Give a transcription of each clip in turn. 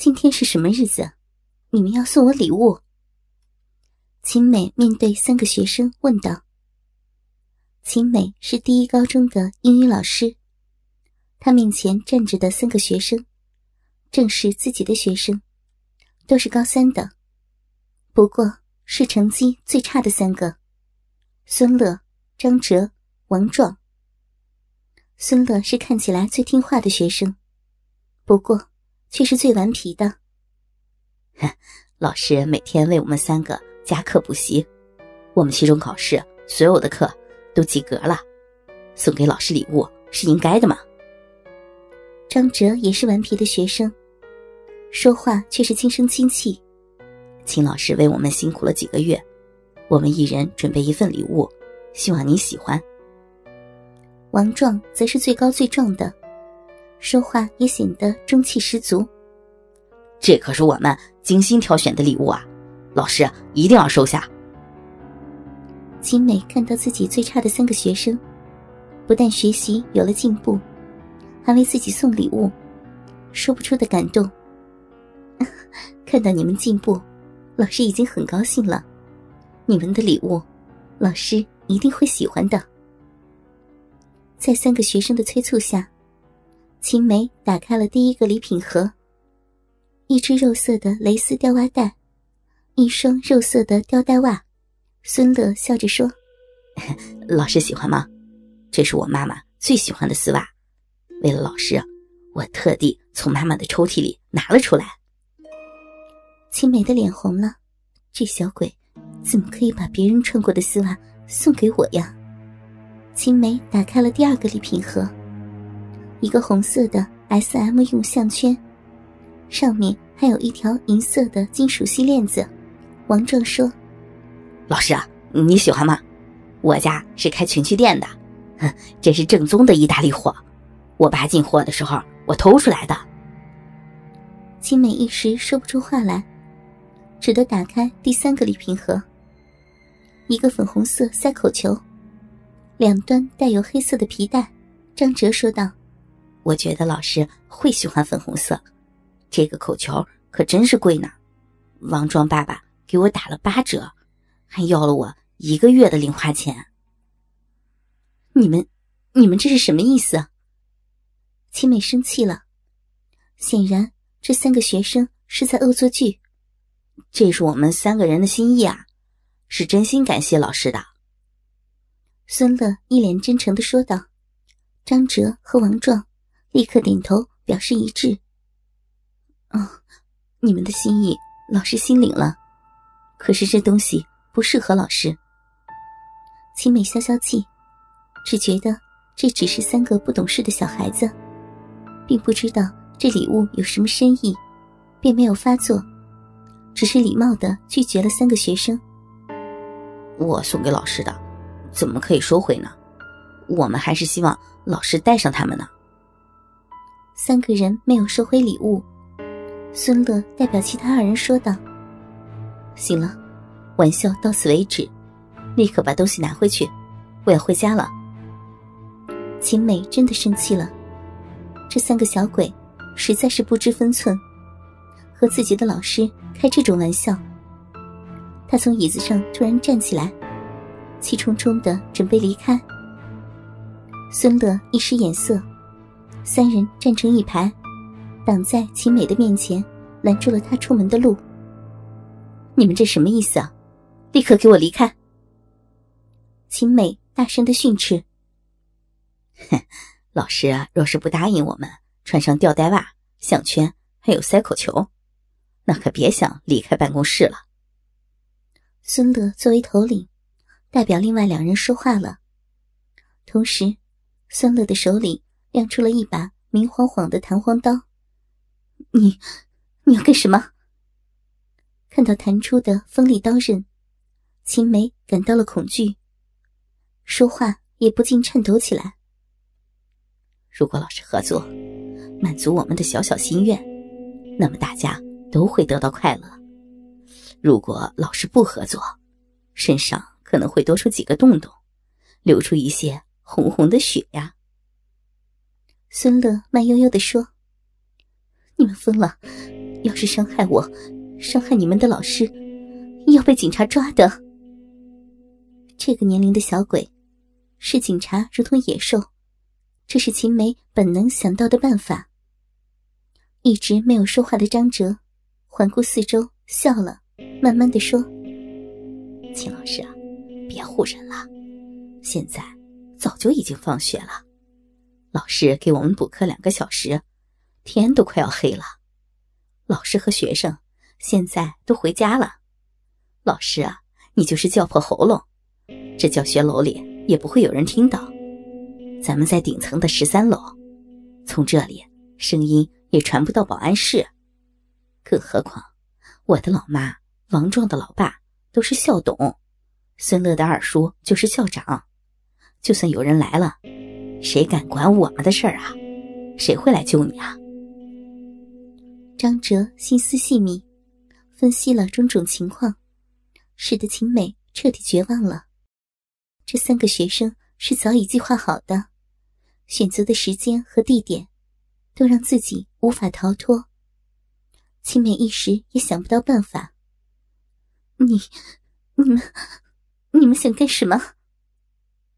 今天是什么日子？你们要送我礼物？秦美面对三个学生问道。秦美是第一高中的英语老师，她面前站着的三个学生，正是自己的学生，都是高三的，不过是成绩最差的三个：孙乐、张哲、王壮。孙乐是看起来最听话的学生，不过却是最顽皮的。老师每天为我们三个加课补习，我们期中考试所有的课。都及格了，送给老师礼物是应该的嘛？张哲也是顽皮的学生，说话却是轻声轻气。秦老师为我们辛苦了几个月，我们一人准备一份礼物，希望你喜欢。王壮则是最高最壮的，说话也显得中气十足。这可是我们精心挑选的礼物啊，老师一定要收下。秦美看到自己最差的三个学生，不但学习有了进步，还为自己送礼物，说不出的感动。看到你们进步，老师已经很高兴了。你们的礼物，老师一定会喜欢的。在三个学生的催促下，秦梅打开了第一个礼品盒。一只肉色的蕾丝吊袜带，一双肉色的吊带袜。孙乐笑着说：“ 老师喜欢吗？这是我妈妈最喜欢的丝袜，为了老师，我特地从妈妈的抽屉里拿了出来。”青梅的脸红了，这小鬼怎么可以把别人穿过的丝袜送给我呀？青梅打开了第二个礼品盒，一个红色的 S M 用项圈，上面还有一条银色的金属细链子。王壮说。老师啊，你喜欢吗？我家是开情趣店的，这是正宗的意大利货。我爸进货的时候，我偷出来的。青美一时说不出话来，只得打开第三个礼品盒。一个粉红色塞口球，两端带有黑色的皮带。张哲说道：“我觉得老师会喜欢粉红色，这个口球可真是贵呢。王庄爸爸给我打了八折。”还要了我一个月的零花钱。你们，你们这是什么意思？青美生气了，显然这三个学生是在恶作剧。这是我们三个人的心意啊，是真心感谢老师的。孙乐一脸真诚的说道。张哲和王壮立刻点头表示一致。哦，你们的心意，老师心领了。可是这东西。不适合老师。青美消消气，只觉得这只是三个不懂事的小孩子，并不知道这礼物有什么深意，便没有发作，只是礼貌的拒绝了三个学生。我送给老师的，怎么可以收回呢？我们还是希望老师带上他们呢。三个人没有收回礼物，孙乐代表其他二人说道：“行了。”玩笑到此为止，立刻把东西拿回去，我要回家了。秦美真的生气了，这三个小鬼实在是不知分寸，和自己的老师开这种玩笑。他从椅子上突然站起来，气冲冲的准备离开。孙乐一使眼色，三人站成一排，挡在秦美的面前，拦住了她出门的路。你们这什么意思啊？立刻给我离开！秦美大声的训斥。哼，老师啊若是不答应我们穿上吊带袜、项圈，还有塞口球，那可别想离开办公室了。孙乐作为头领，代表另外两人说话了。同时，孙乐的手里亮出了一把明晃晃的弹簧刀。你，你要干什么？看到弹出的锋利刀刃。秦梅感到了恐惧，说话也不禁颤抖起来。如果老师合作，满足我们的小小心愿，那么大家都会得到快乐；如果老师不合作，身上可能会多出几个洞洞，流出一些红红的血呀。孙乐慢悠悠的说：“你们疯了！要是伤害我，伤害你们的老师，要被警察抓的。这个年龄的小鬼，视警察如同野兽，这是秦梅本能想到的办法。一直没有说话的张哲，环顾四周，笑了，慢慢的说：“秦老师啊，别唬人了，现在早就已经放学了。”老师给我们补课两个小时，天都快要黑了。老师和学生现在都回家了。老师啊，你就是叫破喉咙，这教学楼里也不会有人听到。咱们在顶层的十三楼，从这里声音也传不到保安室。更何况，我的老妈王壮的老爸都是校董，孙乐的二叔就是校长。就算有人来了。谁敢管我们的事儿啊？谁会来救你啊？张哲心思细密，分析了种种情况，使得秦美彻底绝望了。这三个学生是早已计划好的，选择的时间和地点，都让自己无法逃脱。秦美一时也想不到办法。你、你们、你们想干什么？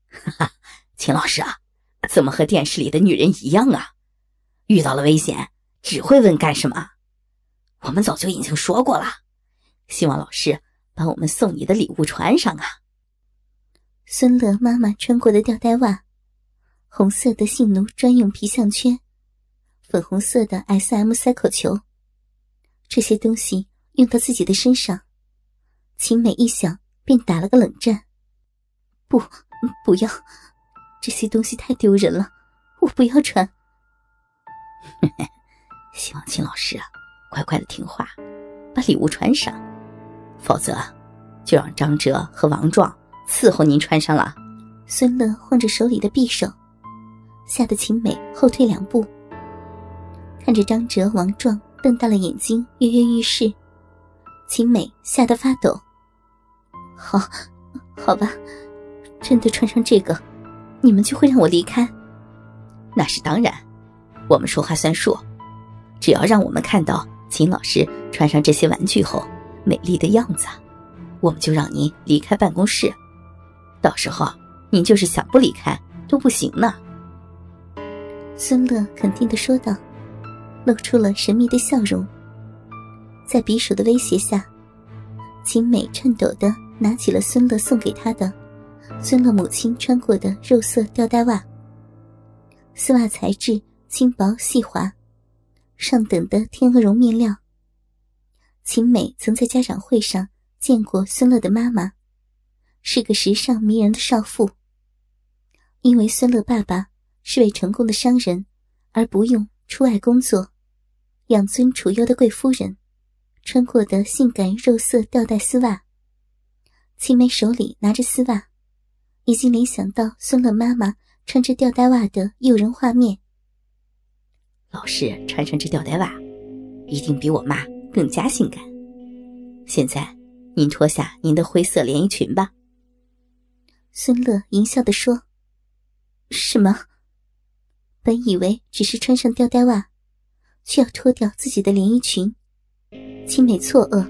哈哈，秦老师啊！怎么和电视里的女人一样啊？遇到了危险只会问干什么？我们早就已经说过了，希望老师把我们送你的礼物穿上啊。孙乐妈妈穿过的吊带袜，红色的性奴专用皮项圈，粉红色的 S M 塞口球，这些东西用到自己的身上，秦美一想便打了个冷战。不，不要。这些东西太丢人了，我不要穿。希望秦老师啊，乖乖的听话，把礼物穿上，否则就让张哲和王壮伺候您穿上了。孙乐晃着手里的匕首，吓得秦美后退两步，看着张哲、王壮瞪大了眼睛跃跃欲试，秦美吓得发抖。好，好吧，真的穿上这个。你们就会让我离开？那是当然，我们说话算数。只要让我们看到秦老师穿上这些玩具后美丽的样子，我们就让您离开办公室。到时候您就是想不离开都不行呢。孙乐肯定的说道，露出了神秘的笑容。在匕首的威胁下，秦美颤抖的拿起了孙乐送给她的。孙乐母亲穿过的肉色吊带袜，丝袜材质轻薄细滑，上等的天鹅绒面料。秦美曾在家长会上见过孙乐的妈妈，是个时尚迷人的少妇。因为孙乐爸爸是位成功的商人，而不用出外工作，养尊处优的贵夫人，穿过的性感肉色吊带丝袜。秦美手里拿着丝袜。已经联想到孙乐妈妈穿着吊带袜的诱人画面。老师穿上这吊带袜，一定比我妈更加性感。现在，您脱下您的灰色连衣裙吧。孙乐淫笑的说：“什么？本以为只是穿上吊带袜，却要脱掉自己的连衣裙。”青美错愕：“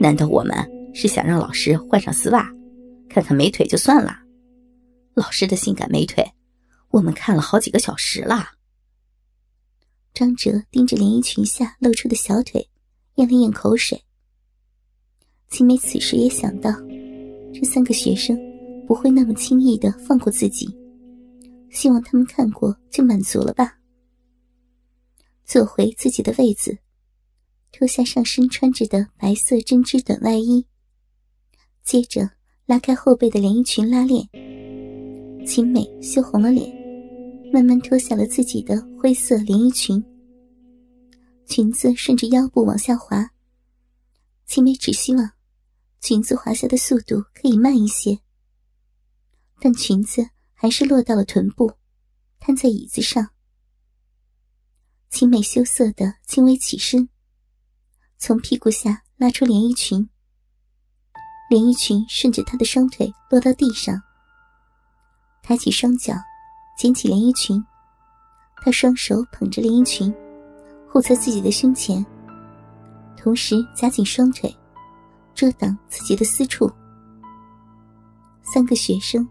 难道我们是想让老师换上丝袜？”看看美腿就算了，老师的性感美腿，我们看了好几个小时了。张哲盯着连衣裙下露出的小腿，咽了咽口水。秦美此时也想到，这三个学生不会那么轻易的放过自己，希望他们看过就满足了吧。坐回自己的位子，脱下上身穿着的白色针织短外衣，接着。拉开后背的连衣裙拉链，秦美羞红了脸，慢慢脱下了自己的灰色连衣裙。裙子顺着腰部往下滑，秦美只希望裙子滑下的速度可以慢一些，但裙子还是落到了臀部，瘫在椅子上。秦美羞涩的轻微起身，从屁股下拉出连衣裙。连衣裙顺着她的双腿落到地上，抬起双脚，捡起连衣裙。她双手捧着连衣裙，护在自己的胸前，同时夹紧双腿，遮挡自己的私处。三个学生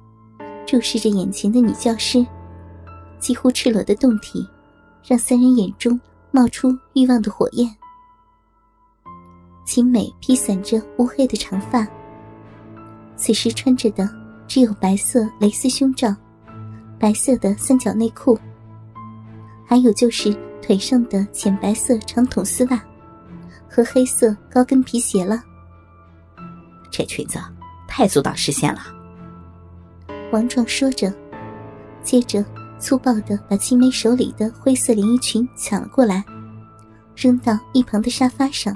注视着眼前的女教师，几乎赤裸的胴体，让三人眼中冒出欲望的火焰。秦美披散着乌黑的长发，此时穿着的只有白色蕾丝胸罩、白色的三角内裤，还有就是腿上的浅白色长筒丝袜和黑色高跟皮鞋了。这裙子太阻挡视线了。王壮说着，接着粗暴的把青梅手里的灰色连衣裙抢了过来，扔到一旁的沙发上。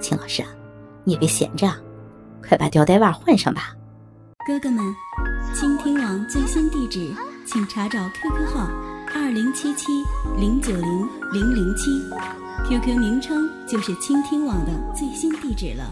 秦老师，你也别闲着，快把吊带袜换上吧。哥哥们，倾听网最新地址，请查找 QQ 号二零七七零九零零零七，QQ 名称就是倾听网的最新地址了。